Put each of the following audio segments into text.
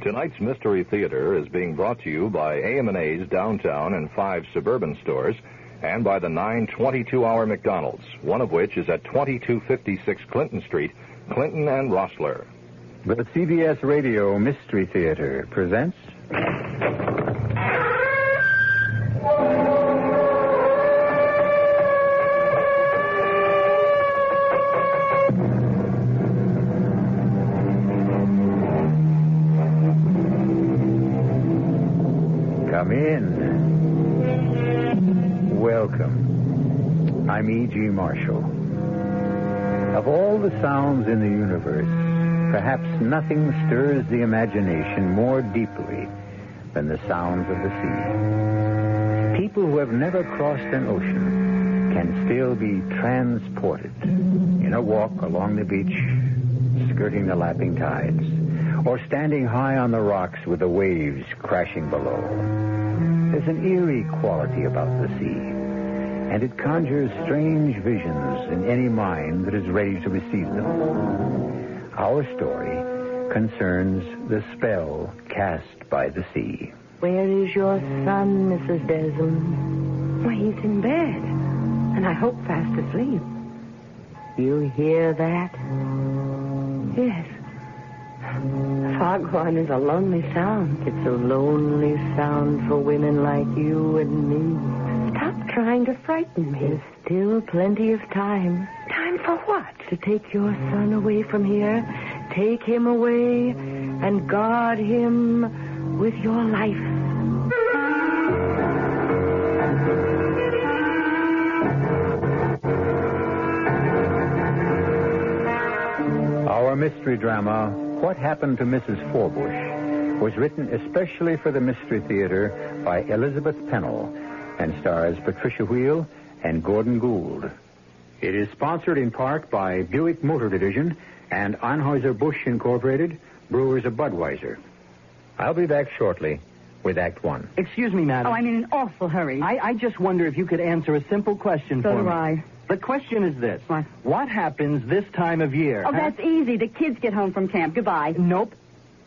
Tonight's Mystery Theater is being brought to you by AM&A's downtown and five suburban stores and by the 922 hour McDonald's, one of which is at 2256 Clinton Street, Clinton and Rossler. The CBS Radio Mystery Theater presents. Sounds in the universe, perhaps nothing stirs the imagination more deeply than the sounds of the sea. People who have never crossed an ocean can still be transported in a walk along the beach, skirting the lapping tides, or standing high on the rocks with the waves crashing below. There's an eerie quality about the sea, and it conjures strange visions in any mind that is ready to receive them. Our story concerns the spell cast by the sea. Where is your son, Mrs. Desmond? Why, he's in bed. And I hope fast asleep. You hear that? Yes. Foghorn is a lonely sound. It's a lonely sound for women like you and me. Stop trying to frighten me. There's still plenty of time Time for what? to take your son away from here. Take him away and guard him with your life. Our mystery drama, What Happened to Mrs. Forbush, was written especially for the Mystery Theater by Elizabeth Pennell and stars Patricia Wheel and Gordon Gould. It is sponsored in part by Buick Motor Division and Anheuser-Busch Incorporated, brewers of Budweiser. I'll be back shortly with Act One. Excuse me, madam. Oh, I'm in an awful hurry. I, I just wonder if you could answer a simple question So for do me. I. The question is this. What? What happens this time of year? Oh, huh? that's easy. The kids get home from camp. Goodbye. Nope.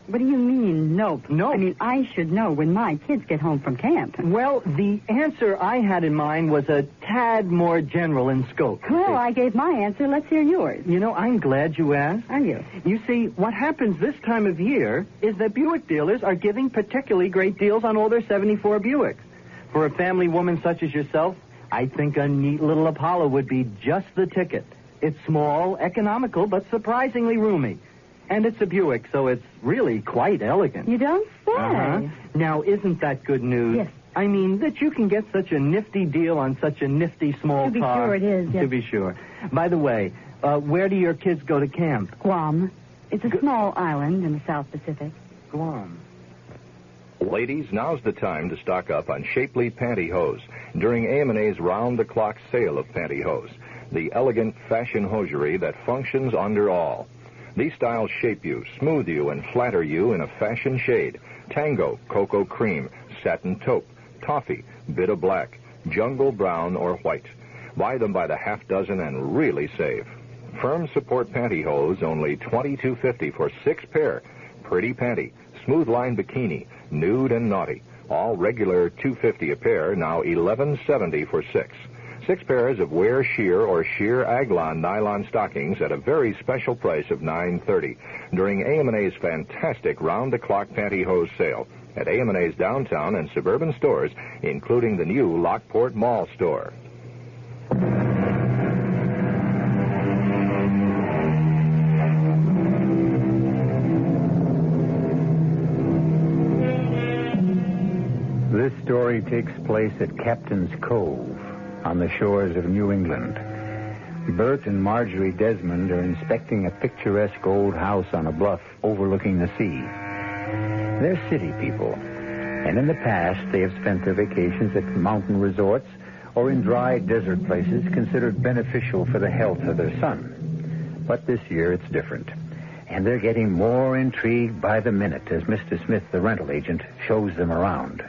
What do you mean, nope? Nope. I mean, I should know when my kids get home from camp. Well, the answer I had in mind was a tad more general in scope. Well, I gave my answer. Let's hear yours. You know, I'm glad you asked. Are you? You see, what happens this time of year is that Buick dealers are giving particularly great deals on all their 74 Buicks. For a family woman such as yourself, I think a neat little Apollo would be just the ticket. It's small, economical, but surprisingly roomy. And it's a Buick, so it's really quite elegant. You don't say. Uh-huh. Now, isn't that good news? Yes. I mean, that you can get such a nifty deal on such a nifty small car. To be car. sure it is, yes. To be sure. By the way, uh, where do your kids go to camp? Guam. It's a small island in the South Pacific. Guam. Ladies, now's the time to stock up on shapely pantyhose during AM&A's round-the-clock sale of pantyhose, the elegant fashion hosiery that functions under all. These styles shape you, smooth you, and flatter you in a fashion shade. Tango, cocoa cream, satin taupe, toffee, bit of black, jungle brown, or white. Buy them by the half dozen and really save. Firm support pantyhose only twenty-two fifty for six pair. Pretty panty, smooth line bikini, nude and naughty. All regular two fifty a pair, now eleven seventy for six. Six pairs of wear sheer or sheer aglon nylon stockings at a very special price of nine thirty during AM&A's fantastic round-the-clock pantyhose sale at AM&A's downtown and suburban stores, including the new Lockport Mall store. This story takes place at Captain's Cove on the shores of New England. Bert and Marjorie Desmond are inspecting a picturesque old house on a bluff overlooking the sea. They're city people, and in the past they have spent their vacations at mountain resorts or in dry desert places considered beneficial for the health of their son. But this year it's different. And they're getting more intrigued by the minute as Mr. Smith, the rental agent, shows them around.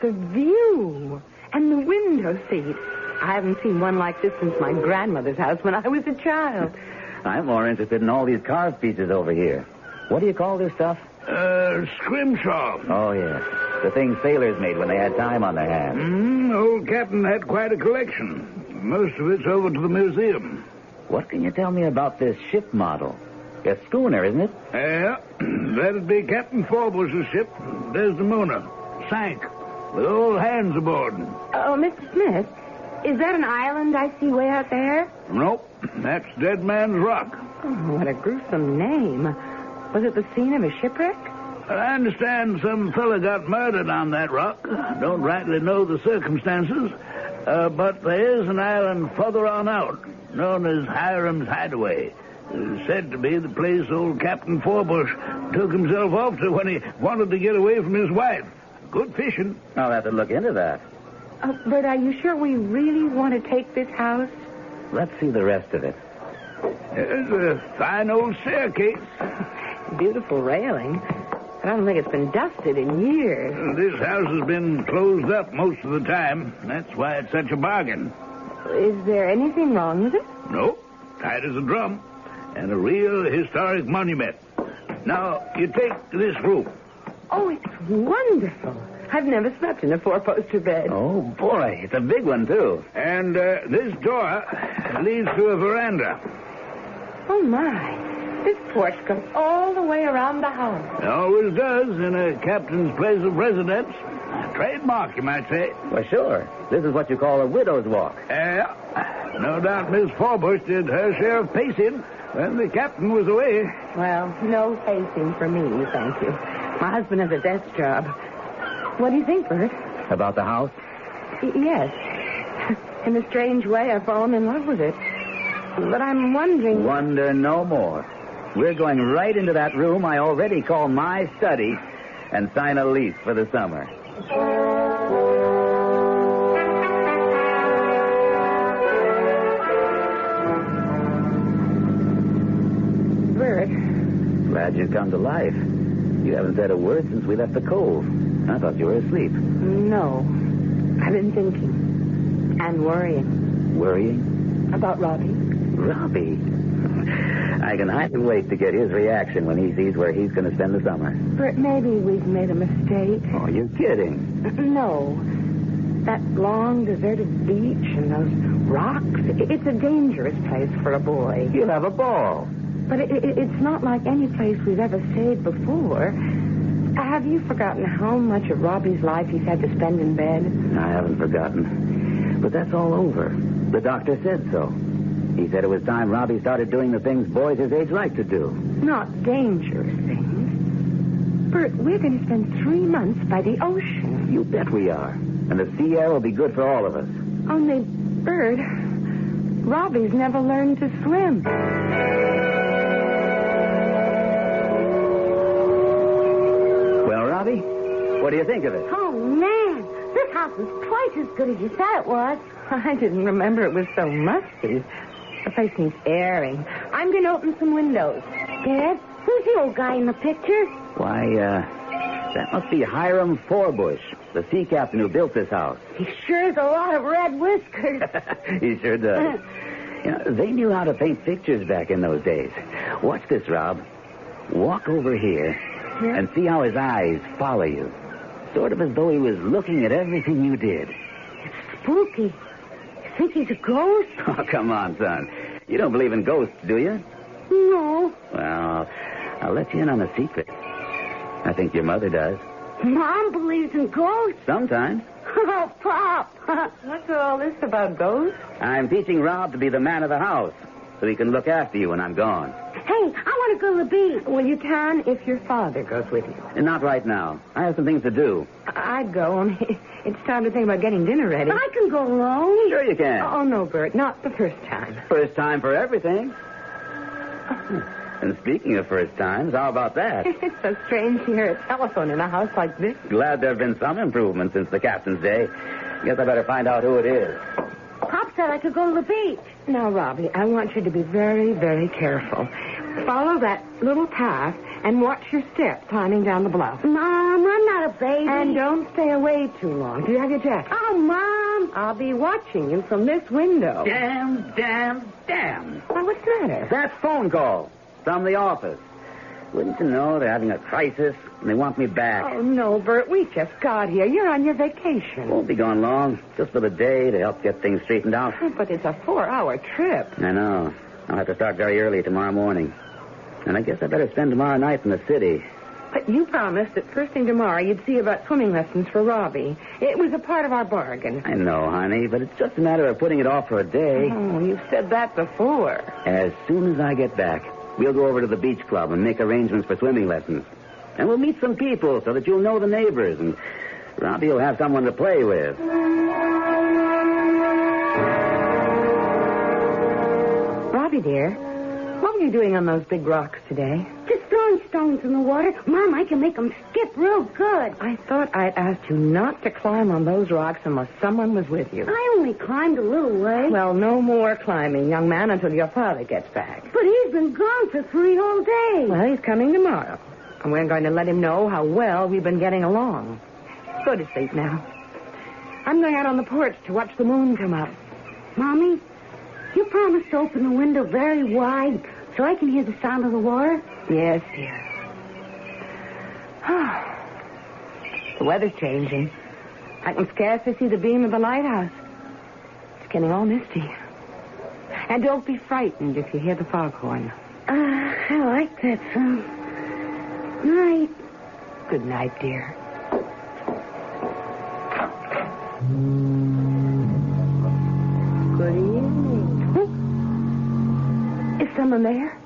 The view. And the window seat. I haven't seen one like this since my grandmother's house when I was a child. I'm more interested in all these carved pieces over here. What do you call this stuff? Uh, scrimshaw. Oh, yes. The things sailors made when they had time on their hands. Mm, old Captain had quite a collection. Most of it's over to the museum. What can you tell me about this ship model? A schooner, isn't it? Yeah, that'd be Captain Forbush's ship, Desdemona. Sank, with all hands aboard. Oh, Mr. Smith, is that an island I see way out there? Nope, that's Dead Man's Rock. Oh, what a gruesome name. Was it the scene of a shipwreck? I understand some fella got murdered on that rock. Don't rightly know the circumstances, uh, but there is an island further on out, known as Hiram's Hideaway. Said to be the place old Captain Forbush took himself off to when he wanted to get away from his wife. Good fishing. I'll have to look into that. Oh, but are you sure we really want to take this house? Let's see the rest of it. There's a fine old staircase. Beautiful railing. But I don't think it's been dusted in years. Uh, this house has been closed up most of the time. That's why it's such a bargain. Is there anything wrong with it? Nope. Tight as a drum. And a real historic monument. Now, you take this room. Oh, it's wonderful. I've never slept in a four-poster bed. Oh, boy. It's a big one, too. And uh, this door leads to a veranda. Oh, my. This porch goes all the way around the house. It always does in a captain's place of residence. Trademark, you might say. Well, sure. This is what you call a widow's walk. Yeah. No doubt Miss Forbush did her share of pacing when the captain was away. Well, no pacing for me, thank you. My husband has a desk job. What do you think, Bert? About the house? Y- yes. In a strange way, I've fallen in love with it. But I'm wondering. Wonder no more. We're going right into that room I already call my study and sign a lease for the summer. Bert, Glad you've come to life. You haven't said a word since we left the cove. I thought you were asleep. no. I've been thinking and worrying Worrying? about Robbie. Robbie. I can hardly wait to get his reaction when he sees where he's going to spend the summer. Bert, maybe we've made a mistake. Oh, you're kidding. No. That long, deserted beach and those rocks, it's a dangerous place for a boy. You'll have a ball. But it, it, it's not like any place we've ever stayed before. Have you forgotten how much of Robbie's life he's had to spend in bed? I haven't forgotten. But that's all over. The doctor said so. He said it was time Robbie started doing the things boys his age like to do. Not dangerous things. Bert, we're going to spend three months by the ocean. You bet we are. And the sea air will be good for all of us. Only, Bert, Robbie's never learned to swim. What do you think of it? Oh, man. This house is twice as good as you said it was. I didn't remember it was so musty. The place needs airing. I'm going to open some windows. Dad, who's the old guy in the picture? Why, uh, that must be Hiram Forbush, the sea captain who built this house. He sure has a lot of red whiskers. he sure does. You know, they knew how to paint pictures back in those days. Watch this, Rob. Walk over here and see how his eyes follow you. Sort of as though he was looking at everything you did. It's Spooky. You think he's a ghost? Oh, come on, son. You don't believe in ghosts, do you? No. Well, I'll let you in on a secret. I think your mother does. Mom believes in ghosts. Sometimes. Oh, Pop. What's all this about ghosts? I'm teaching Rob to be the man of the house so he can look after you when I'm gone. Hey, I want to go to the beach. Well, you can if your father goes with you. And not right now. I have some things to do. I- I'd go, only it's time to think about getting dinner ready. I can go alone. Sure you can. Oh, no, Bert, not the first time. First time for everything. And speaking of first times, how about that? it's so strange to hear a telephone in a house like this. Glad there have been some improvements since the captain's day. Guess I better find out who it is. Pop said I could go to the beach. Now, Robbie, I want you to be very, very careful. Follow that little path and watch your steps climbing down the bluff. Mom, I'm not a baby. And don't stay away too long. Do you have your jacket? Oh, Mom, I'll be watching you from this window. Damn, damn, damn. Why, what's the matter? That phone call from the office. Wouldn't you know they're having a crisis and they want me back? Oh, no, Bert, we just got here. You're on your vacation. Won't be gone long. Just for the day to help get things straightened out. But it's a four-hour trip. I know. I'll have to start very early tomorrow morning. And I guess I better spend tomorrow night in the city. But you promised that first thing tomorrow you'd see about swimming lessons for Robbie. It was a part of our bargain. I know, honey, but it's just a matter of putting it off for a day. Oh, you've said that before. As soon as I get back, we'll go over to the beach club and make arrangements for swimming lessons. And we'll meet some people so that you'll know the neighbors, and Robbie will have someone to play with. Robbie, dear, what were you doing on those big rocks today? Just throwing stones in the water. Mom, I can make them skip real good. I thought I'd asked you not to climb on those rocks unless someone was with you. I only climbed a little way. Well, no more climbing, young man, until your father gets back. But he's been gone for three whole days. Well, he's coming tomorrow. And we're going to let him know how well we've been getting along. Go to sleep now. I'm going out on the porch to watch the moon come up. Mommy, you promised to open the window very wide so I can hear the sound of the water. Yes, dear. Ah, the weather's changing. I can scarcely see the beam of the lighthouse. It's getting all misty. And don't be frightened if you hear the foghorn. Uh, I like that song. Night. Good night, dear. There?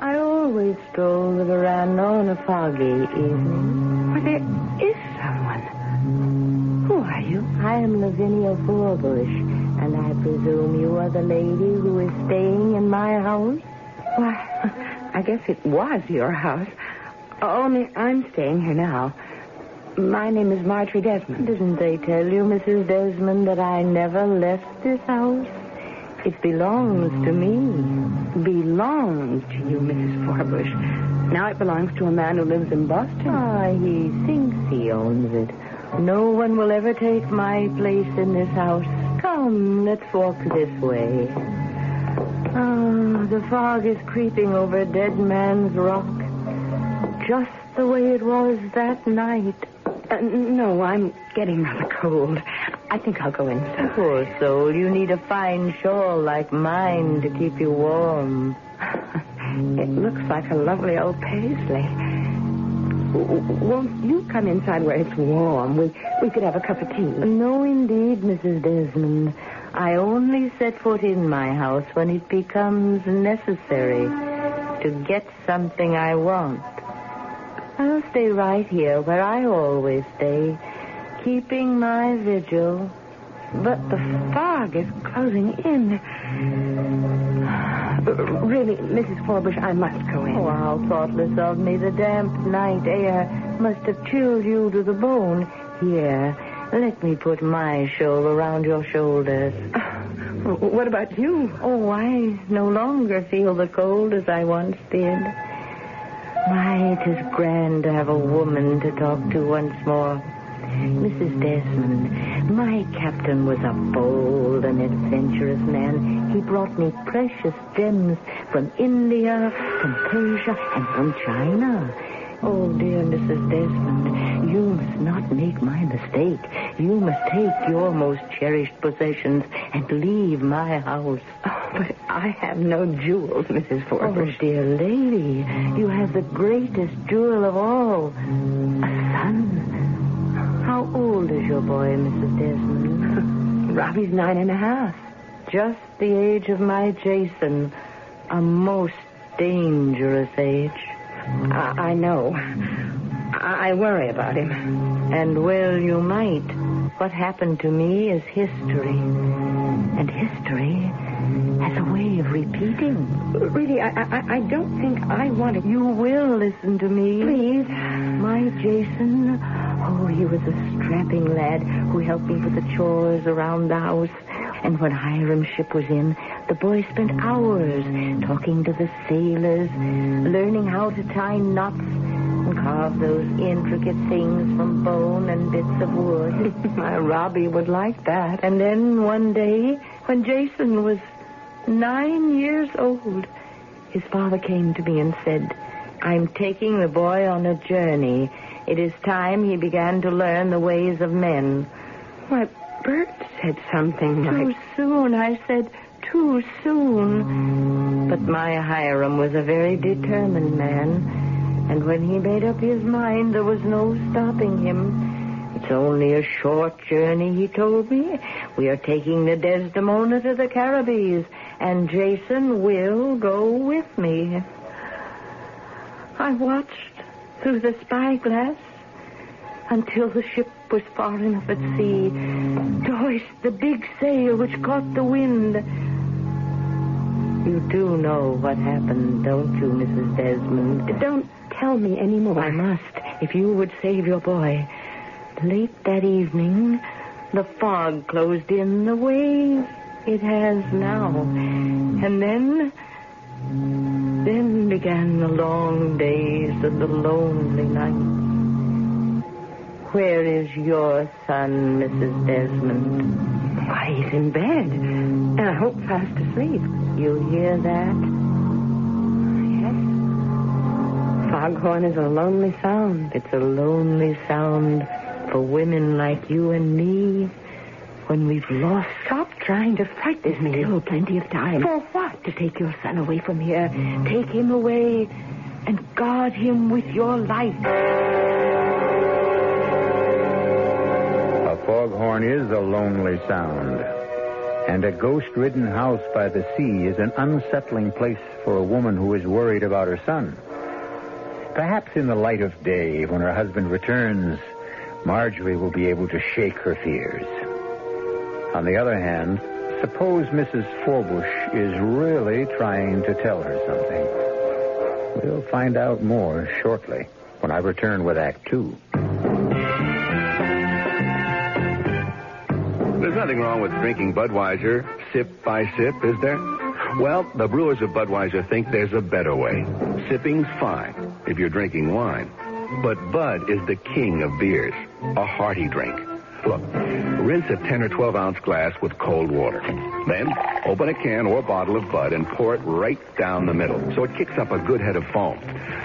I always stroll the veranda on a foggy evening. Why, there is someone. Who are you? I am Lavinia Forbush, and I presume you are the lady who is staying in my house? Why, I guess it was your house. Only I'm staying here now. My name is Marjorie Desmond. Didn't they tell you, Mrs. Desmond, that I never left this house? It belongs to me. Belongs to you, Mrs. Forbush. Now it belongs to a man who lives in Boston. Ah, he thinks he owns it. No one will ever take my place in this house. Come, let's walk this way. Ah, the fog is creeping over Dead Man's Rock. Just the way it was that night. Uh, no, I'm getting rather cold. I think I'll go inside. Poor soul, you need a fine shawl like mine to keep you warm. it looks like a lovely old paisley. Won't you come inside where it's warm? We we could have a cup of tea. No, indeed, Mrs. Desmond. I only set foot in my house when it becomes necessary to get something I want. I'll stay right here where I always stay, keeping my vigil. But the fog is closing in. Really, Mrs. Forbush, I must go in. Oh, how thoughtless of me. The damp night air must have chilled you to the bone. Here, let me put my shawl around your shoulders. What about you? Oh, I no longer feel the cold as I once did. My, it is grand to have a woman to talk to once more. Mrs. Desmond, my captain was a bold and adventurous man. He brought me precious gems from India, from Persia, and from China. Oh, dear Mrs. Desmond, you must not make my mistake. You must take your most cherished possessions and leave my house. Oh, but I have no jewels, Mrs. Forbush. Oh, dear lady, you have the greatest jewel of all, a son. How old is your boy, Mrs. Desmond? Robbie's nine and a half. Just the age of my Jason. A most dangerous age. I, I know. I, I worry about him. And well, you might. What happened to me is history. And history has a way of repeating. Really, I, I, I don't think I want to. You will listen to me. Please. My Jason, oh, he was a strapping lad who helped me with the chores around the house. And when Hiram's ship was in, the boy spent hours talking to the sailors, learning how to tie knots, and carve those intricate things from bone and bits of wood. My Robbie would like that. And then one day, when Jason was nine years old, his father came to me and said, I'm taking the boy on a journey. It is time he began to learn the ways of men. Why, Bert said something Too like... soon, I said, too soon. But my Hiram was a very determined man, and when he made up his mind, there was no stopping him. It's only a short journey, he told me. We are taking the Desdemona to the Caribbees, and Jason will go with me. I watched through the spyglass until the ship was far enough at sea to hoist the big sail which caught the wind. You do know what happened, don't you, Mrs. Desmond? Don't tell me any more. I must, if you would save your boy. Late that evening, the fog closed in the way it has now. And then. Then began the long days and the lonely nights. Where is your son, Mrs. Desmond? Why, he's in bed. And I hope fast asleep. You hear that? Yes. Foghorn is a lonely sound. It's a lonely sound for women like you and me when we've lost. Stop trying to frighten me. Still plenty of time. For what? To take your son away from here. Take him away and guard him with your life. A foghorn is a lonely sound. And a ghost ridden house by the sea is an unsettling place for a woman who is worried about her son. Perhaps in the light of day, when her husband returns, Marjorie will be able to shake her fears. On the other hand, suppose Mrs. Forbush is really trying to tell her something. We'll find out more shortly when I return with Act Two. There's nothing wrong with drinking Budweiser sip by sip, is there? Well, the brewers of Budweiser think there's a better way. Sipping's fine if you're drinking wine. But Bud is the king of beers, a hearty drink. Look, rinse a 10 or 12 ounce glass with cold water. Then open a can or bottle of Bud and pour it right down the middle so it kicks up a good head of foam.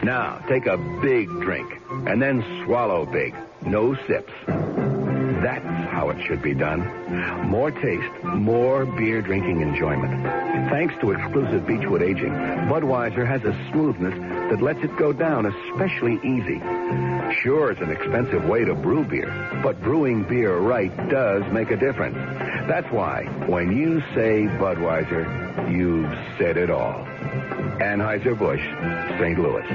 Now, take a big drink and then swallow big. No sips. That's how it should be done. More taste, more beer drinking enjoyment. Thanks to exclusive Beechwood aging, Budweiser has a smoothness that lets it go down especially easy. Sure, it's an expensive way to brew beer, but brewing beer right does make a difference. That's why when you say Budweiser, you've said it all. Anheuser-Busch, St. Louis.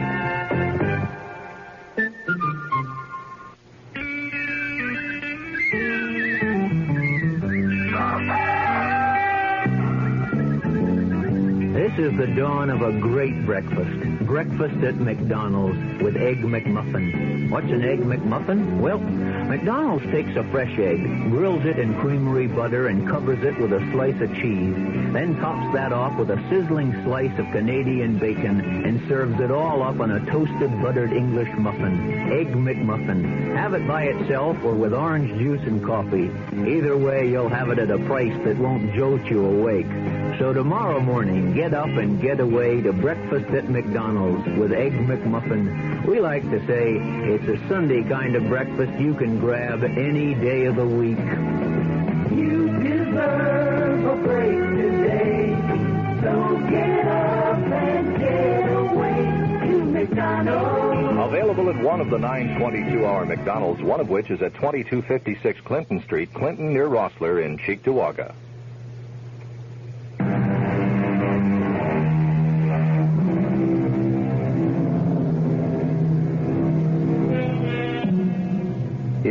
This is the dawn of a great breakfast. Breakfast at McDonald's with Egg McMuffin. What's an Egg McMuffin? Well, McDonald's takes a fresh egg, grills it in creamery butter, and covers it with a slice of cheese, then tops that off with a sizzling slice of Canadian bacon, and serves it all up on a toasted buttered English muffin. Egg McMuffin. Have it by itself or with orange juice and coffee. Either way, you'll have it at a price that won't jolt you awake. So tomorrow morning, get up and get away to breakfast at McDonald's with Egg McMuffin. We like to say it's a Sunday kind of breakfast you can grab any day of the week. You deserve a break today. So get up and get away to McDonald's. Available at one of the 922-hour McDonald's, one of which is at 2256 Clinton Street, Clinton near Rossler in Cheektowaga.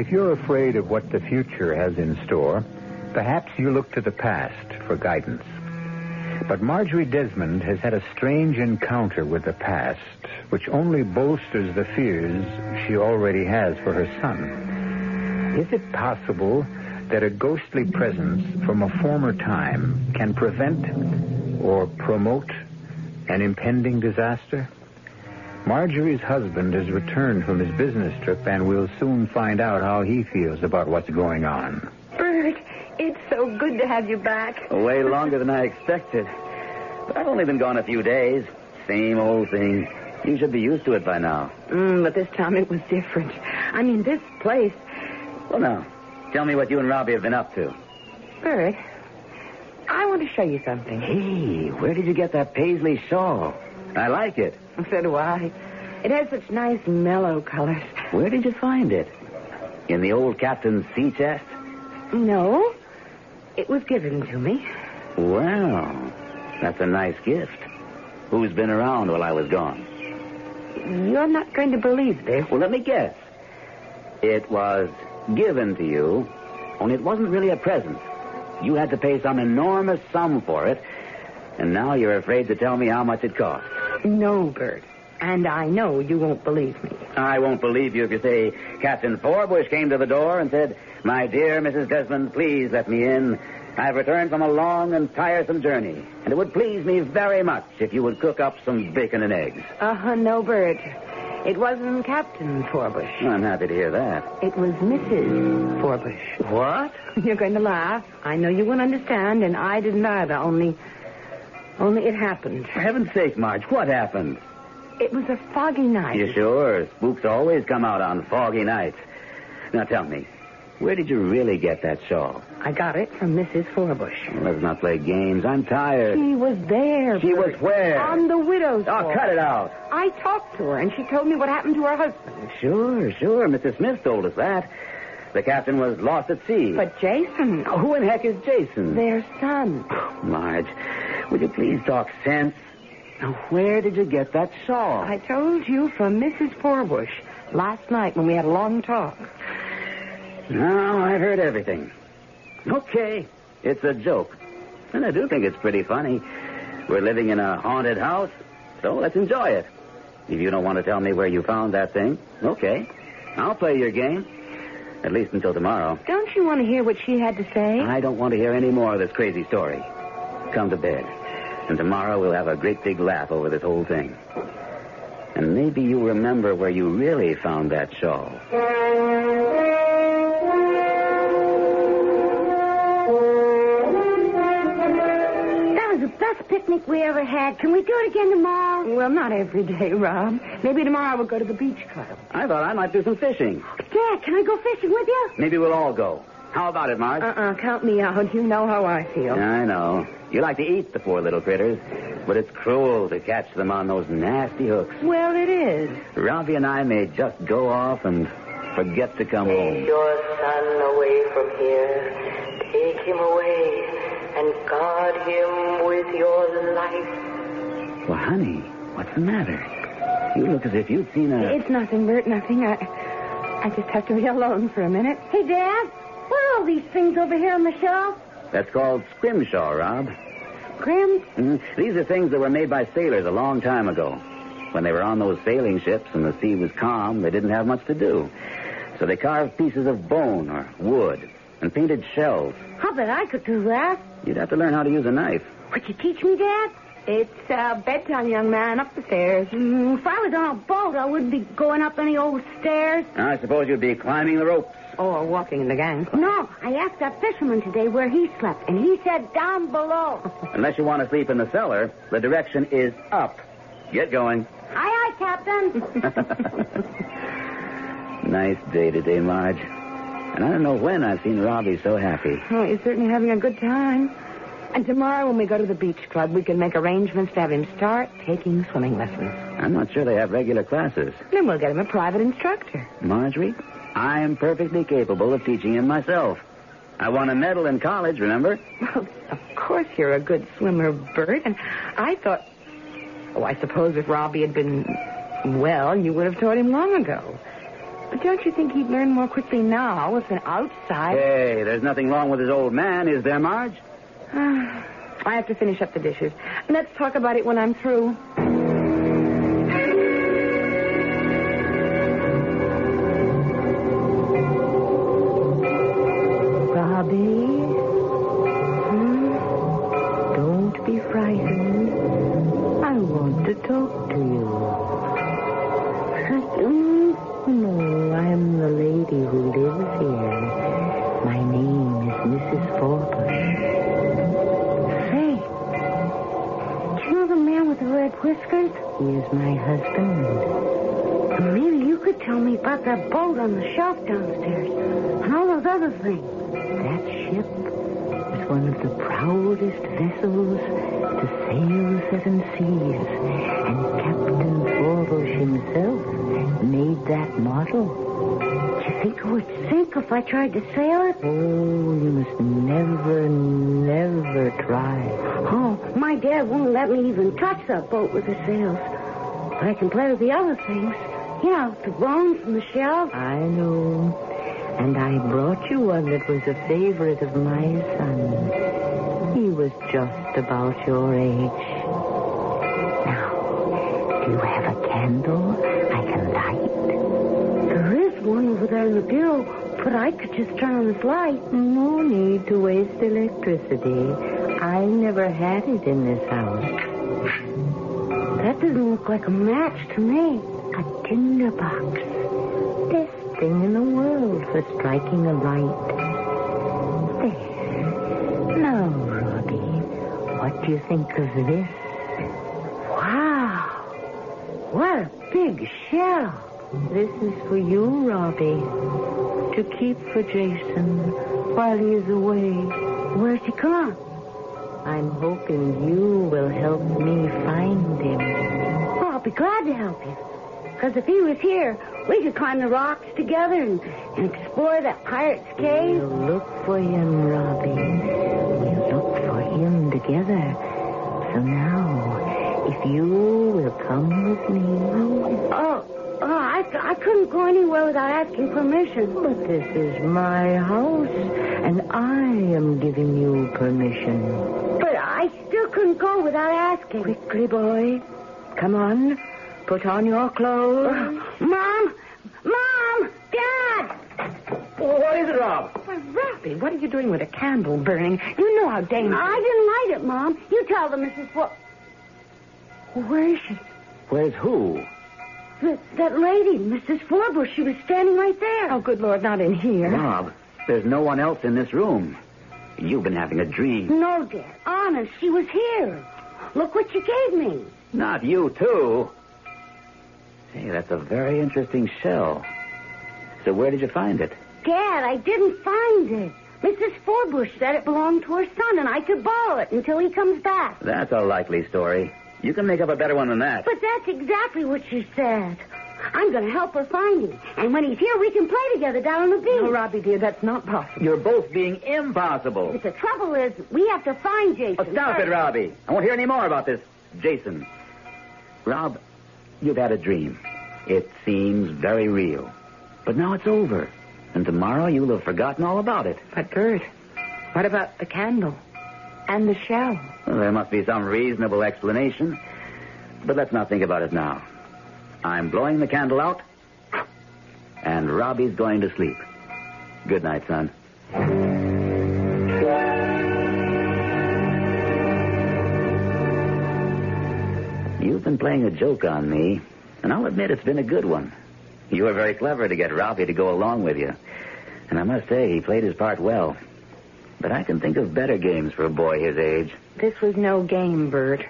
If you're afraid of what the future has in store, perhaps you look to the past for guidance. But Marjorie Desmond has had a strange encounter with the past, which only bolsters the fears she already has for her son. Is it possible that a ghostly presence from a former time can prevent or promote an impending disaster? Marjorie's husband has returned from his business trip, and we'll soon find out how he feels about what's going on. Bert, it's so good to have you back. Way longer than I expected. But I've only been gone a few days. Same old thing. You should be used to it by now. Mm, but this time it was different. I mean, this place. Well, now, tell me what you and Robbie have been up to. Bert, I want to show you something. Hey, where did you get that paisley shawl? I like it. So do I. It has such nice mellow colors. Where did you find it? In the old captain's sea chest? No, it was given to me. Well, that's a nice gift. Who's been around while I was gone? You're not going to believe this. Well, let me guess. It was given to you, only it wasn't really a present. You had to pay some enormous sum for it, and now you're afraid to tell me how much it cost. No, Bert. And I know you won't believe me. I won't believe you if you say Captain Forbush came to the door and said, My dear Mrs. Desmond, please let me in. I've returned from a long and tiresome journey, and it would please me very much if you would cook up some bacon and eggs. Uh-huh, no, Bert. It wasn't Captain Forbush. I'm happy to hear that. It was Mrs. Forbush. What? You're going to laugh. I know you won't understand, and I didn't either, only... Only it happened. For heaven's sake, Marge, what happened? It was a foggy night. You sure? Spooks always come out on foggy nights. Now tell me, where did you really get that shawl? I got it from Mrs. Forbush. Let's not play games. I'm tired. She was there. She Bert. was where? On the widow's Oh, hall. cut it out. I talked to her, and she told me what happened to her husband. Sure, sure. Mrs. Smith told us that. The captain was lost at sea. But Jason, Who in heck is Jason? their son. Oh, Marge, would you please talk sense? Now, where did you get that shawl? I told you from Mrs. Forbush last night when we had a long talk. Now, I've heard everything. Okay, it's a joke. And I do think it's pretty funny. We're living in a haunted house, so let's enjoy it. If you don't want to tell me where you found that thing, okay. I'll play your game. At least until tomorrow. Don't you want to hear what she had to say? I don't want to hear any more of this crazy story. Come to bed. And tomorrow we'll have a great big laugh over this whole thing. And maybe you'll remember where you really found that shawl. That was the best picnic we ever had. Can we do it again tomorrow? Well, not every day, Rob. Maybe tomorrow we'll go to the beach club. I thought I might do some fishing. Dad, can I go fishing with you? Maybe we'll all go. How about it, Marge? Uh-uh, count me out. You know how I feel. I know. You like to eat the poor little critters, but it's cruel to catch them on those nasty hooks. Well, it is. Robbie and I may just go off and forget to come home. Take your son away from here. Take him away and guard him with your life. Well, honey, what's the matter? You look as if you'd seen a. It's nothing, Bert, nothing. I, I just have to be alone for a minute. Hey, Dad, what are all these things over here on the shelf? That's called scrimshaw, Rob. Grim, Mhm. These are things that were made by sailors a long time ago. When they were on those sailing ships and the sea was calm, they didn't have much to do. So they carved pieces of bone or wood and painted shells. I bet I could do that. You'd have to learn how to use a knife. Would you teach me, Dad? it's uh, bedtime, young man. Up the stairs. Mm, if I was on a boat, I wouldn't be going up any old stairs. I suppose you'd be climbing the ropes. Oh, or walking in the gang. No, I asked that fisherman today where he slept, and he said down below. Unless you want to sleep in the cellar, the direction is up. Get going. aye, aye, Captain. Nice day today, Marge. And I don't know when I've seen Robbie so happy. Oh, he's certainly having a good time. And tomorrow, when we go to the beach club, we can make arrangements to have him start taking swimming lessons. I'm not sure they have regular classes. Then we'll get him a private instructor. Marjorie, I am perfectly capable of teaching him myself. I won a medal in college, remember? Well, of course you're a good swimmer, Bert. And I thought, oh, I suppose if Robbie had been well, you would have taught him long ago. But don't you think he'd learn more quickly now with an outside? Hey, there's nothing wrong with his old man, is there, Marge? I have to finish up the dishes. Let's talk about it when I'm through. Tried to sail it? Oh, you must never, never try. Oh, my dad won't let me even touch that boat with the sails. But I can play with the other things. You know, the bones from the shelf. I know. And I brought you one that was a favorite of my son. He was just about your age. Now, do you have a candle I can light? There is one over there in the bureau, but I could just turn on this light. No need to waste electricity. I never had it in this house. That doesn't look like a match to me. A tinder box. Best thing in the world for striking a light. There. Now, Robbie, what do you think of this? Wow. What a big shell. This is for you, Robbie. To keep for Jason while he is away. Where's he gone? I'm hoping you will help me find him. Oh, I'll be glad to help you. Because if he was here, we could climb the rocks together and, and explore that pirate's cave. We'll look for him, Robbie. We'll look for him together. So now, if you will come with me. Oh, oh I, I couldn't go anywhere without asking permission. But this is my house, and I am giving you permission. But I still couldn't go without asking. Quickly, boy. Come on. Put on your clothes. Oh, Mom! Mom! Dad! what is it, Rob? Why, Robbie, what are you doing with a candle burning? You know how dangerous. I didn't light it, Mom. You tell them, Mrs. Fo- Where is she? Where's who? That, that lady, Mrs. Forbush. She was standing right there. Oh, good Lord, not in here. Rob, there's no one else in this room. You've been having a dream. No, dear. Honest, she was here. Look what you gave me. Not you, too. Hey, that's a very interesting shell. So where did you find it? Dad, I didn't find it. Mrs. Forbush said it belonged to her son, and I could borrow it until he comes back. That's a likely story. You can make up a better one than that. But that's exactly what she said. I'm going to help her find him. And when he's here, we can play together down on the beach. No, Robbie, dear, that's not possible. You're both being impossible. But the trouble is, we have to find Jason. Oh, stop first. it, Robbie. I won't hear any more about this. Jason. Rob, you've had a dream. It seems very real. But now it's over. And tomorrow you'll have forgotten all about it. But, Bert, what about the candle and the shell? Well, there must be some reasonable explanation. But let's not think about it now. I'm blowing the candle out, and Robbie's going to sleep. Good night, son. You've been playing a joke on me, and I'll admit it's been a good one. You were very clever to get Robbie to go along with you. And I must say, he played his part well. But I can think of better games for a boy his age. This was no game, Bert.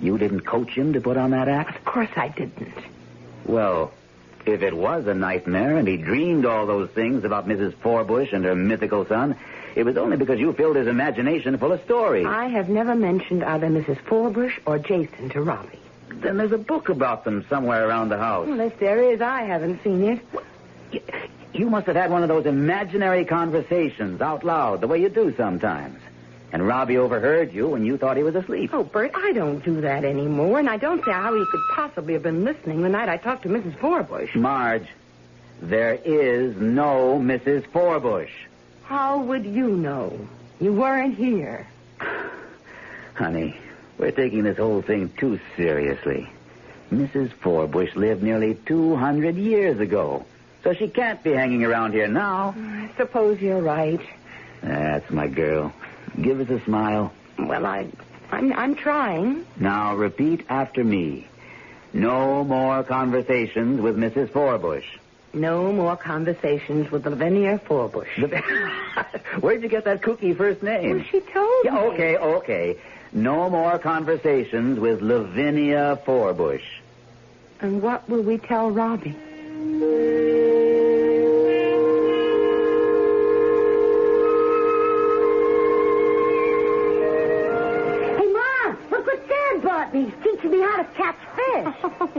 You didn't coach him to put on that act? Of course I didn't. Well, if it was a nightmare and he dreamed all those things about Mrs. Forbush and her mythical son, it was only because you filled his imagination full of stories. I have never mentioned either Mrs. Forbush or Jason to Robbie. Then there's a book about them somewhere around the house. Well, if there is, I haven't seen it. You must have had one of those imaginary conversations out loud, the way you do sometimes. And Robbie overheard you and you thought he was asleep. Oh, Bert, I don't do that anymore, and I don't see how he could possibly have been listening the night I talked to Mrs. Forbush. Marge, there is no Mrs. Forbush. How would you know? You weren't here. Honey, we're taking this whole thing too seriously. Mrs. Forbush lived nearly 200 years ago, so she can't be hanging around here now. I suppose you're right. That's my girl. Give us a smile. Well, I, I'm, I'm trying. Now repeat after me. No more conversations with Mrs. Forbush. No more conversations with Lavinia Forbush. Where'd you get that kooky first name? Well, she told Yeah, me. okay, okay. No more conversations with Lavinia Forbush. And what will we tell Robbie?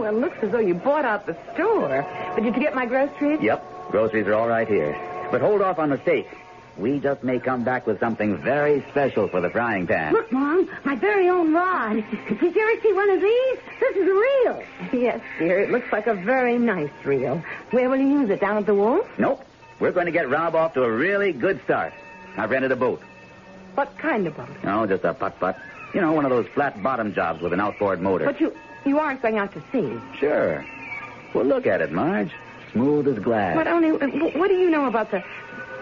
Well, it looks as though you bought out the store. But did you get my groceries? Yep, groceries are all right here. But hold off on the steak. We just may come back with something very special for the frying pan. Look, Mom, my very own rod. Did you ever see one of these? This is real. Yes, dear. It looks like a very nice reel. Where will you use it? Down at the wharf? Nope. We're going to get Rob off to a really good start. I've rented a boat. What kind of boat? No, just a putt-putt. You know, one of those flat-bottom jobs with an outboard motor. But you you aren't going out to sea. Sure. Well, look at it, Marge. Smooth as glass. But only uh, what do you know about the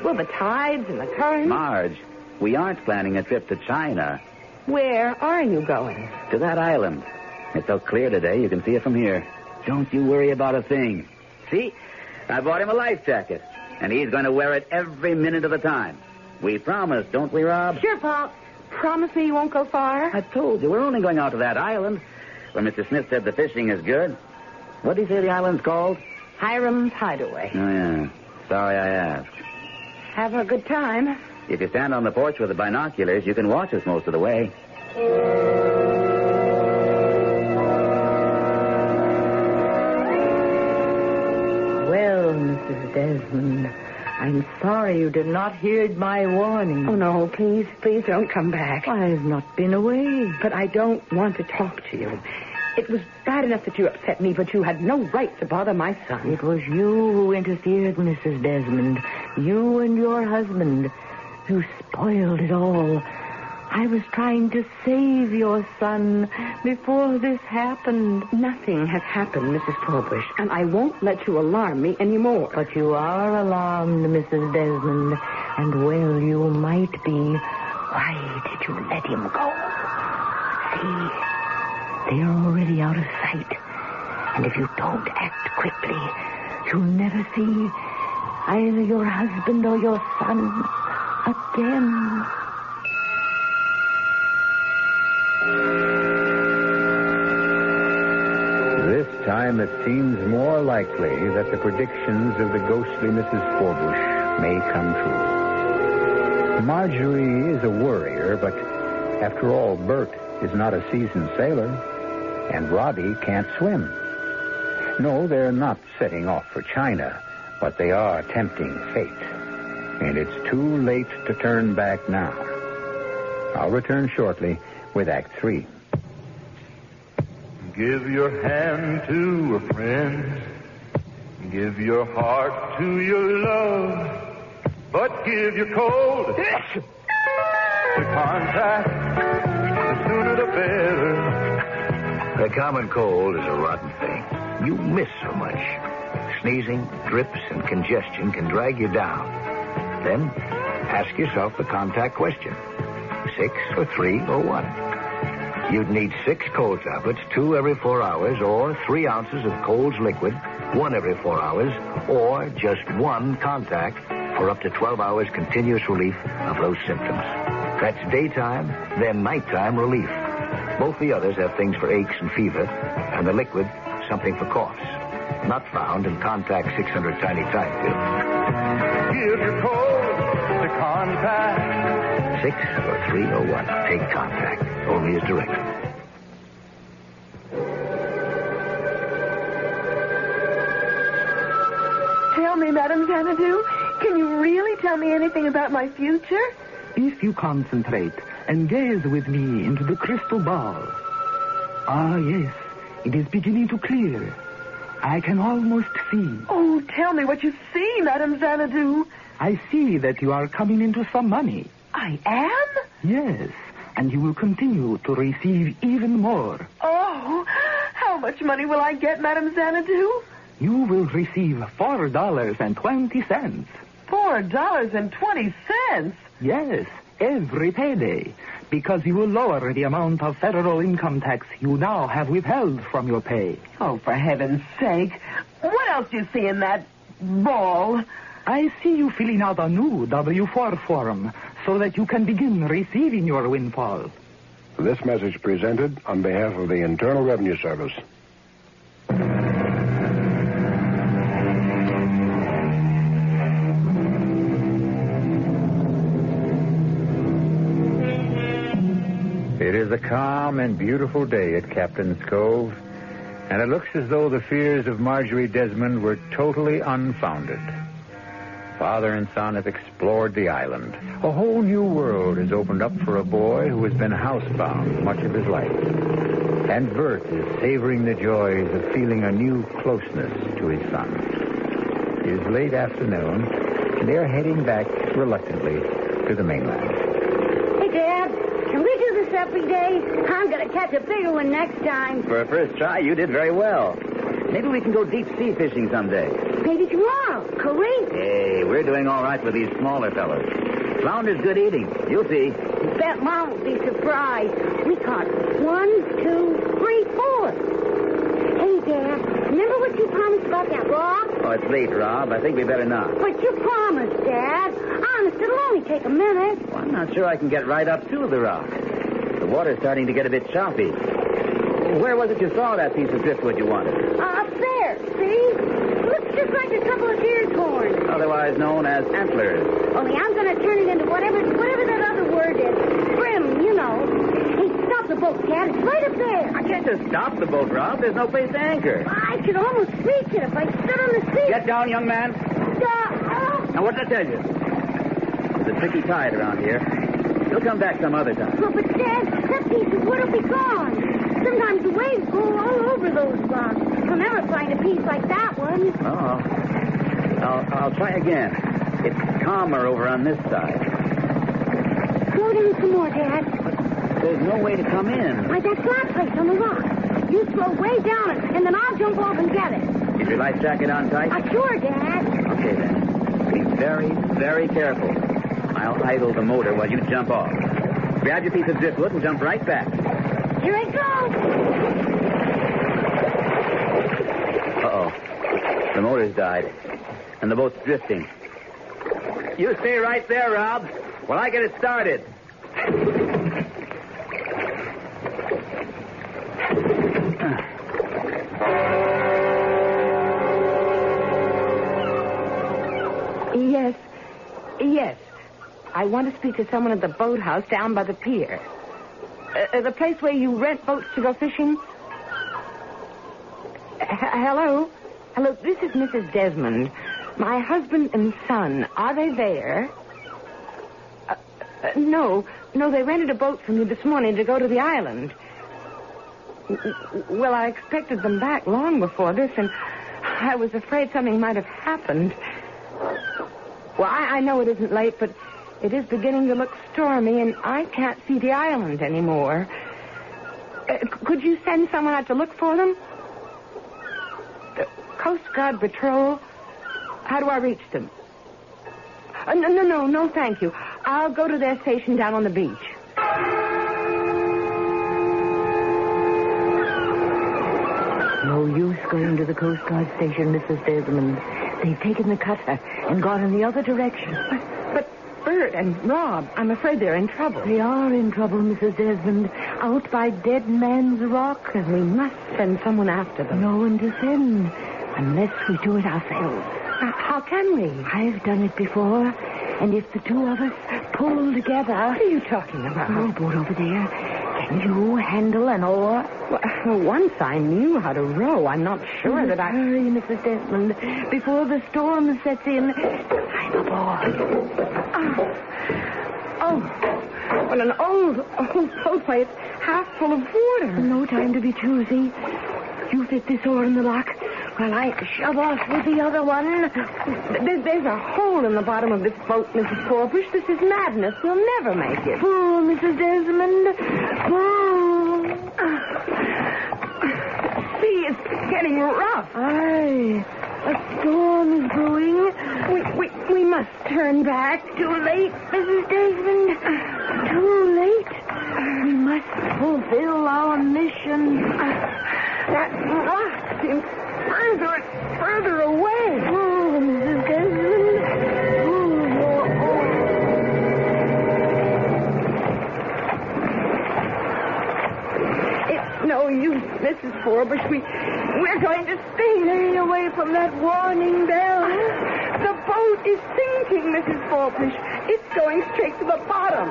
well the tides and the currents? Marge, we aren't planning a trip to China. Where are you going? To that island. It's so clear today you can see it from here. Don't you worry about a thing. See? I bought him a life jacket, and he's going to wear it every minute of the time. We promise, don't we, Rob? Sure, Pop. Promise me you won't go far? I told you, we're only going out to that island where Mr. Smith said the fishing is good. What do you say the island's called? Hiram's Hideaway. Oh, yeah. Sorry I asked. Have a good time. If you stand on the porch with the binoculars, you can watch us most of the way. Well, Mrs. Desmond, I'm sorry you did not hear my warning. Oh, no, please, please don't come back. I've not been away. But I don't want to talk to you. It was bad enough that you upset me, but you had no right to bother my son. It was you who interfered, Mrs. Desmond. You and your husband. You spoiled it all. I was trying to save your son before this happened. Nothing has happened, Mrs. Forbush, and I won't let you alarm me anymore. But you are alarmed, Mrs. Desmond, and well you might be. Why did you let him go? See, they're already out of sight. And if you don't act quickly, you'll never see either your husband or your son again. This time it seems more likely that the predictions of the ghostly Mrs. Forbush may come true. Marjorie is a worrier, but after all, Bert is not a seasoned sailor, and Robbie can't swim. No, they're not setting off for China, but they are tempting fate. And it's too late to turn back now. I'll return shortly with Act Three. Give your hand to a friend. Give your heart to your love. But give your cold to Contac. The sooner the better. The common cold is a rotten thing. You miss so much. Sneezing, drips, and congestion can drag you down. Then ask yourself the Contac question six or three or one. You'd need six cold tablets, two every four hours, or three ounces of Cold's liquid, one every four hours, or just one Contac for up to 12 hours continuous relief of those symptoms. That's daytime, then nighttime relief. Both the others have things for aches and fever, and the liquid, something for coughs. Not found in Contac 600 Tiny Pill. Give your cold the Contac. Six or three or one. Take Contac. Only as directed. Tell me, Madame Xanadu, can you really tell me anything about my future? If you concentrate and gaze with me into the crystal ball. Ah, yes, it is beginning to clear. I can almost see. Oh, tell me what you see, Madame Xanadu. I see that you are coming into some money. I am? Yes, and you will continue to receive even more. Oh, how much money will I get, Madame Xanadu? You will receive four dollars and twenty cents. Four dollars and twenty cents. Yes, every payday, because you will lower the amount of federal income tax you now have withheld from your pay. Oh, for heaven's sake. What else do you see in that ball? I see you filling out a new W-4 form so that you can begin receiving your windfall. This message presented on behalf of the Internal Revenue Service. It is a calm and beautiful day at Captain's Cove, and it looks as though the fears of Marjorie Desmond were totally unfounded. Father and son have explored the island. A whole new world has opened up for a boy who has been housebound much of his life. And Bert is savoring the joys of feeling a new closeness to his son. It is late afternoon, and they are heading back reluctantly to the mainland. Hey, Dad, can we do this every day? I'm going to catch a bigger one next time. For a first try, you did very well. Maybe we can go deep sea fishing someday. Maybe tomorrow. Great. Hey, we're doing all right with these smaller fellows. Flounder's good eating. You'll see. Bet Mom will be surprised. We caught one, two, three, four. Hey, Dad, remember what you promised about that rock? Oh, it's late, Rob. I think we better not. But you promised, Dad. Honest, it'll only take a minute. Well, I'm not sure I can get right up to the rock. The water's starting to get a bit choppy. Where was it you saw that piece of driftwood you wanted? Uh, up there, see? Looks just like a couple of deer's horns. Otherwise known as antlers. Only I'm going to turn it into whatever whatever that other word is. Brim, you know. Hey, stop the boat, Dad. It's right up there. I can't just stop the boat, Rob. There's no place to anchor. I could almost reach it if I stood on the seat. Get down, young man. Uh, Now, what did I tell you? There's a tricky tide around here. You'll come back some other time. oh, but Dad, that piece of wood will be gone. Sometimes the waves go all over those rocks. You'll never find a piece like that one. Oh. I'll, I'll try again. It's calmer over on this side. Slow down some more, Dad. There's no way to come in. Like that flat place on the rock. You slow way down it, and then I'll jump off and get it. Is your life jacket on tight? Uh, sure, Dad. Okay, then. Be very, very careful. I'll idle the motor while you jump off. Grab your piece of driftwood and jump right back. Here I go. Uh-oh. The motor's died. And the boat's drifting. You stay right there, Rob, while I get it started. Yes. Yes. I want to speak to someone at the boathouse down by the pier. Uh, uh, the place where you rent boats to go fishing? H- hello? Hello, this is Mrs. Desmond. My husband and son, are they there? Uh, uh, no, no, they rented a boat from you this morning to go to the island. Well, I expected them back long before this, and I was afraid something might have happened. Well, I, I know it isn't late, but it is beginning to look stormy, and I can't see the island anymore. Uh, could you send someone out to look for them? Uh, Coast Guard Patrol? How do I reach them? Uh, no, no, no, no, thank you. I'll go to their station down on the beach. No use going to the Coast Guard station, Mrs. Desmond. They've taken the cutter and gone in the other direction. But Bert and Rob, I'm afraid they're in trouble. They are in trouble, Mrs. Desmond. Out by Dead Man's Rock. And we must send someone after them. No one to send. Unless we do it ourselves. Uh, how can we? I've done it before. And if the two of us pull together. What are you talking about? Oh, boat over there. You handle an oar? Well, once I knew how to row, I'm not sure that I. Hurry, Mrs. Desmond. Before the storm sets in, I'm aboard. Ah. Oh, well, an old, old boatway. It's half full of water. No time to be choosy. You fit this oar in the lock while I shove off with the other one. There, there's a hole in the bottom of this boat, Mrs. Forbush. This is madness. We'll never make it. Fool, Mrs. Desmond. Pull. See, it's getting rough. Aye. A storm is brewing. We, we, we must turn back. Too late, Mrs. Desmond. Too late. We must fulfill our mission. That rock seems further and further away. Oh, Mrs. Desmond. Pull your oar. It's no use, Mrs. Forbush. We, we're going to stay. Away from that warning bell. The boat is sinking, Mrs. Forbush. It's going straight to the bottom.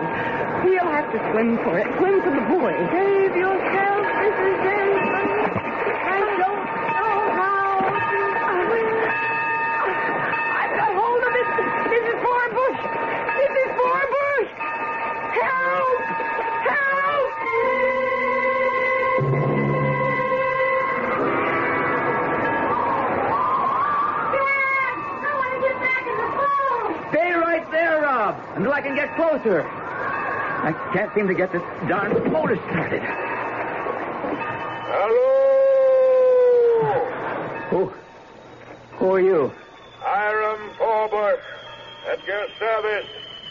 We'll have to swim for it. Swim for the boy. Save yourself, Mrs. Desmond. I don't know until I can get closer. I can't seem to get this darn motor started. Hello! Who? Who are you? Hiram Forbush, at your service.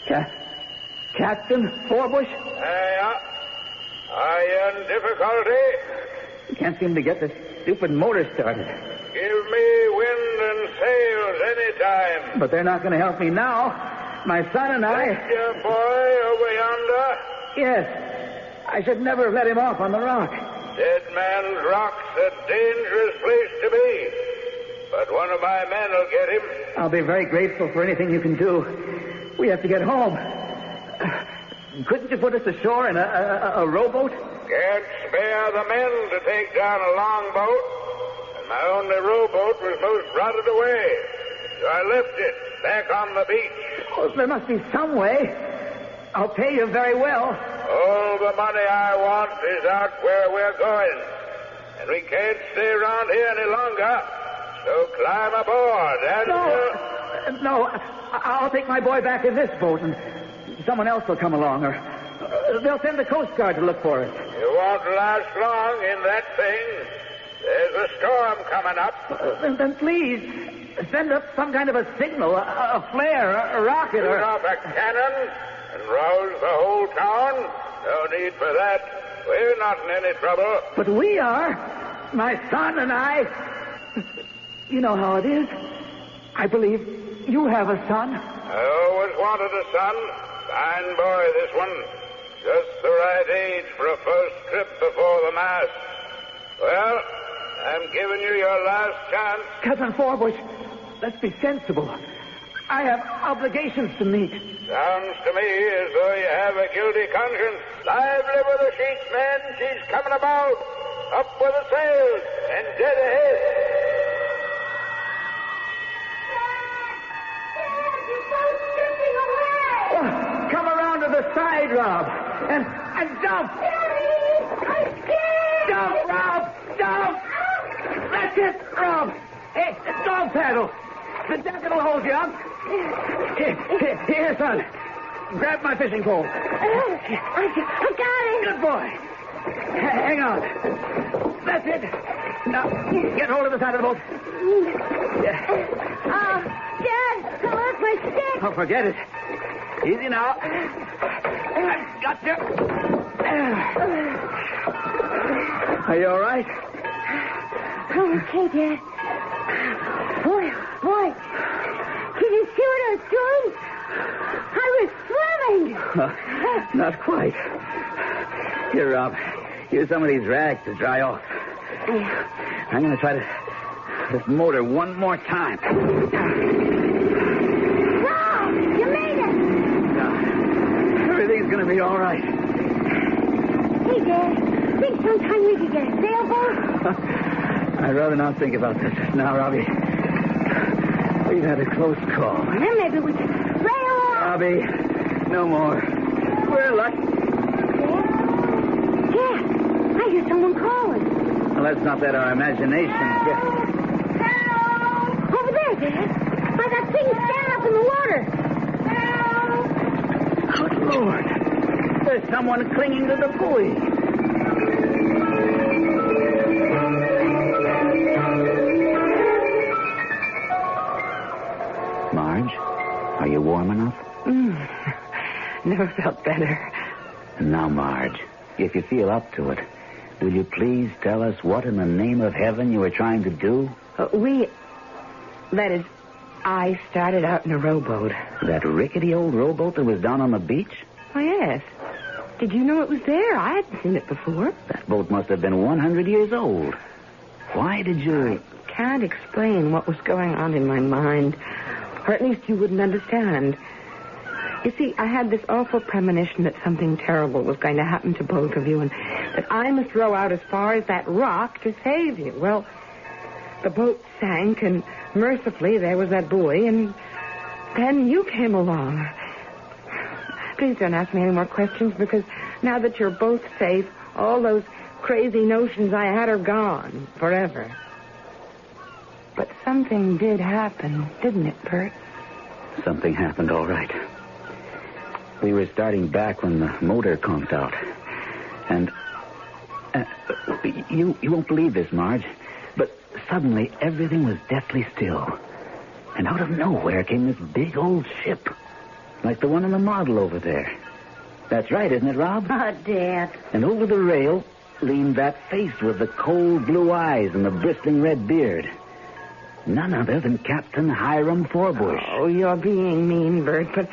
Ca- Captain Forbush? Yeah. Uh, are you in difficulty? I can't seem to get this stupid motor started. Give me wind and sails any time. But they're not going to help me now. My son and I. Your boy over yonder? Yes. I should never have let him off on the rock. Dead Man's Rock's a dangerous place to be. But one of my men will get him. I'll be very grateful for anything you can do. We have to get home. Couldn't you put us ashore in a, a, a rowboat? Can't spare the men to take down a longboat. And my only rowboat was most rotted away. So I left it back on the beach. There must be some way. I'll pay you very well. All the money I want is out where we're going. And we can't stay around here any longer. So climb aboard and... No, uh, no, I'll take my boy back in this boat, and someone else will come along, or they'll send the Coast Guard to look for us. You won't last long in that thing. There's a storm coming up. Uh, then, then please, send up some kind of a signal, a, a flare, a, a rocket, or... off a cannon and rouse the whole town. No need for that. We're not in any trouble. But we are. My son and I. You know how it is. I believe you have a son. I always wanted a son. Fine boy, this one. Just the right age for a first trip before the mast. Well, I'm giving you your last chance. Cousin Forbush, let's be sensible. I have obligations to meet. Sounds to me as though you have a guilty conscience. Lively with the sheets, men. She's coming about. Up with the sails and dead ahead. Oh, come around to the side, Rob, and and jump. Jump, Rob, jump. That's it, Rob. Hey, dog paddle. The jacket will hold you up. Here, here, here, son. Grab my fishing pole. Oh, I got it. Good boy. Hang on. That's it. Now, get hold of the side of the boat. Yeah. Oh, Dad, on, my stick. Oh, forget it. Easy now. I've got you. Are you all right? I'm okay, Dad. Boy, Can you see what I was doing? I was swimming. Uh, not quite. Here, Rob. Use some of these rags to dry off. I'm going to try to this motor one more time. Wow, you made it. Everything's going to be all right. Hey, Dad. Think sometime we could get a sailboat? I'd rather not think about this now, Robbie. We've had a close call. Then maybe we could sail off. Bobby, no more. We're lucky. Dad, I hear someone calling. Well, let's not that our imaginations get. Over there, Dad. By that thing standing up in the water. Good Lord. There's someone clinging to the buoy. Warm enough? Mm. Never felt better. Now, Marge, if you feel up to it, will you please tell us what in the name of heaven you were trying to do? Uh, we. That is, I started out in a rowboat. That rickety old rowboat that was down on the beach? Oh, yes. Did you know it was there? I hadn't seen it before. That boat must have been 100 years old. Why did you... Can't explain what was going on in my mind. Or at least you wouldn't understand. You see, I had this awful premonition that something terrible was going to happen to both of you and that I must row out as far as that rock to save you. Well, the boat sank and mercifully there was that buoy and then you came along. Please don't ask me any more questions because now that you're both safe, all those crazy notions I had are gone forever. But something did happen, didn't it, Bert? Something happened, all right. We were starting back when the motor conked out. And uh, you you won't believe this, Marge, but suddenly everything was deathly still. And out of nowhere came this big old ship, like the one in the model over there. That's right, isn't it, Rob? Oh, Dad. And over the rail leaned that face with the cold blue eyes and the bristling red beard. None other than Captain Hiram Forbush. Oh, you're being mean, Bert, but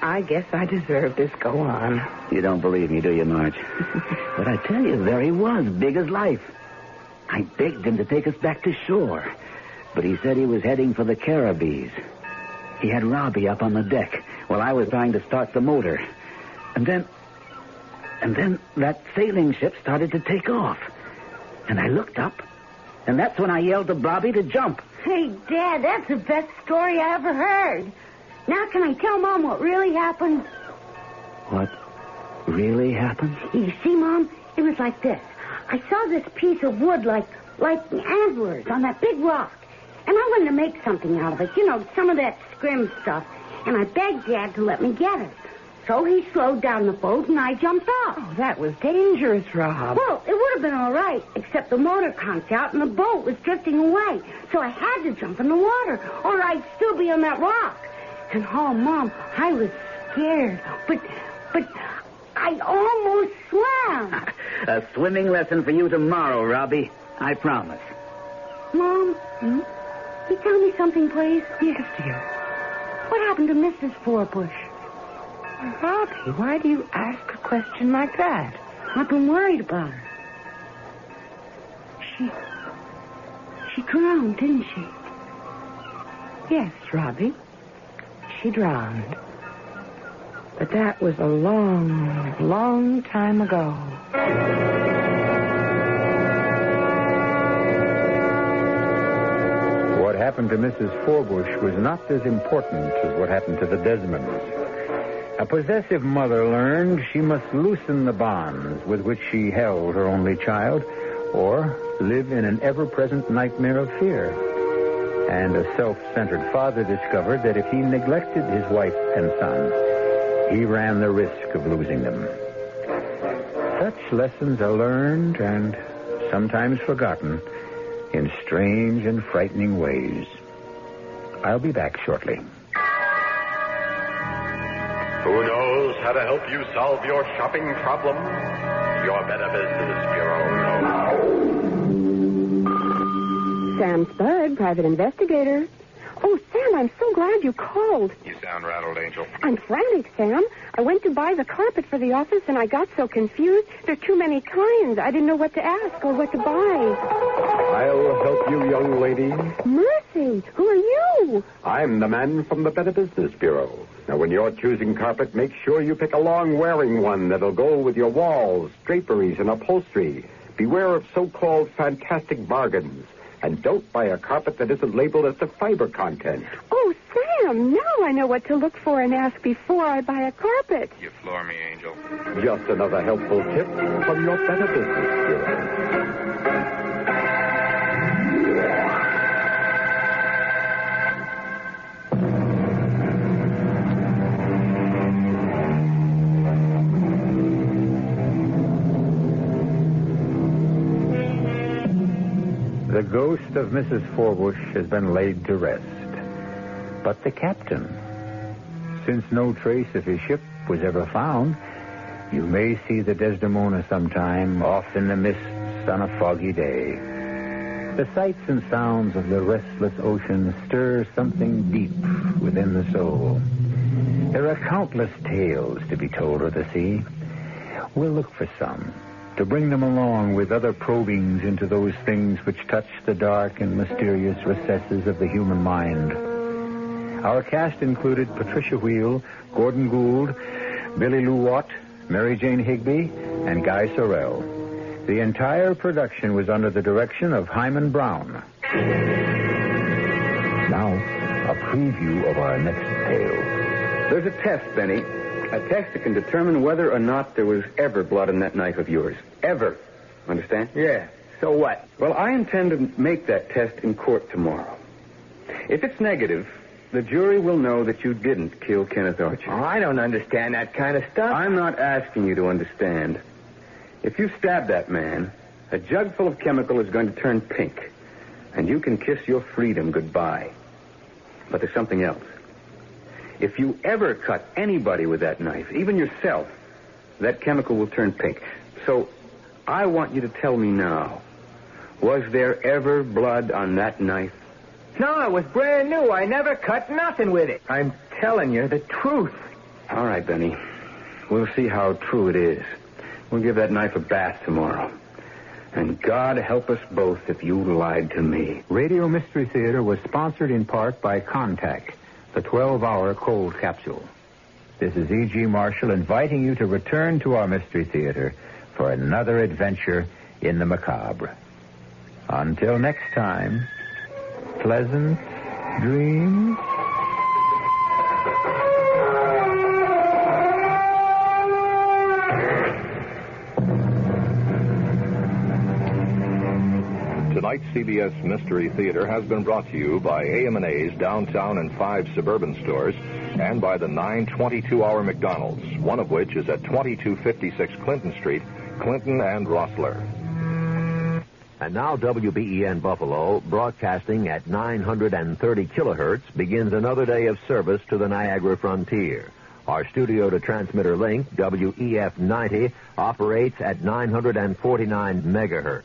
I guess I deserve this. Go on. You don't believe me, do you, Marge? but I tell you, there he was, big as life. I begged him to take us back to shore, but he said he was heading for the Caribbees. He had Robbie up on the deck while I was trying to start the motor. And then. And then that sailing ship started to take off. And I looked up, and that's when I yelled to Bobby to jump. Hey, Dad, that's the best story I ever heard. Now can I tell Mom what really happened? What really happened? You see, Mom, it was like this. I saw this piece of wood like like antlers on that big rock. And I wanted to make something out of it. You know, some of that scrim stuff. And I begged Dad to let me get it. So he slowed down the boat and I jumped off. Oh, that was dangerous, Rob. Well, it would have been all right, except the motor conked out and the boat was drifting away. So I had to jump in the water, or I'd still be on that rock. And oh, Mom, I was scared. But, but I almost swam. A swimming lesson for you tomorrow, Robbie. I promise. Mom, Hmm? you tell me something, please? Yes, dear. What happened to Mrs. Forbush? Robbie, why do you ask a question like that? I've been worried about her. She. She drowned, didn't she? Yes, Robbie. She drowned. But that was a long, long time ago. What happened to Mrs. Forbush was not as important as what happened to the Desmonds. A possessive mother learned she must loosen the bonds with which she held her only child, or live in an ever present nightmare of fear. And a self centered father discovered that if he neglected his wife and son, he ran the risk of losing them. Such lessons are learned and sometimes forgotten in strange and frightening ways. I'll be back shortly. Who knows how to help you solve your shopping problem? Your Better Business Bureau knows. Sam Spud, private investigator. Oh, Sam, I'm so glad you called. You sound rattled, Angel. I'm frantic, Sam. I went to buy the carpet for the office and I got so confused. There are too many kinds. I didn't know what to ask or what to buy. I'll help you, young lady. Mercy, who are you? I'm the man from the Better Business Bureau. Now, when you're choosing carpet, make sure you pick a long wearing one that'll go with your walls, draperies, and upholstery. Beware of so-called fantastic bargains. And don't buy a carpet that isn't labeled as to fiber content. Oh, Sam, now I know what to look for and ask before I buy a carpet. You floor me, Angel. Just another helpful tip from your Better Business Bureau. Ghost of Mrs. Forbush has been laid to rest. But the captain, since no trace of his ship was ever found, you may see the Desdemona sometime off in the mists on a foggy day. The sights and sounds of the restless ocean stir something deep within the soul. There are countless tales to be told of the sea. We'll look for some to bring them along with other probings into those things which touch the dark and mysterious recesses of the human mind. Our cast included Patricia Wheel, Gordon Gould, Billie Lou Watt, Mary Jane Higby, and Guy Sorel. The entire production was under the direction of Himan Brown. Now, a preview of our next tale. There's a test, Benny. A test that can determine whether or not there was ever blood in that knife of yours. Ever. Understand? Yeah. So what? Well, I intend to make that test in court tomorrow. If it's negative, the jury will know that you didn't kill Kenneth Archer. Oh, I don't understand that kind of stuff. I'm not asking you to understand. If you stab that man, a jug full of chemical is going to turn pink, and you can kiss your freedom goodbye. But there's something else. If you ever cut anybody with that knife, even yourself, that chemical will turn pink. So I want you to tell me now was there ever blood on that knife? No, it was brand new. I never cut nothing with it. I'm telling you the truth. All right, Benny. We'll see how true it is. We'll give that knife a bath tomorrow. And God help us both if you lied to me. Radio Mystery Theater was sponsored in part by Contac, the 12 hour cold capsule. This is E.G. Marshall inviting you to return to our Mystery Theater for another adventure in the macabre. Until next time, pleasant dreams. Tonight's CBS Mystery Theater has been brought to you by AM&A's downtown and five suburban stores and by the 922 hour McDonald's, one of which is at 2256 Clinton Street, Clinton and Rossler. And now WBEN Buffalo, broadcasting at 930 kilohertz, begins another day of service to the Niagara frontier. Our studio to transmitter link, WEF 90, operates at 949 megahertz.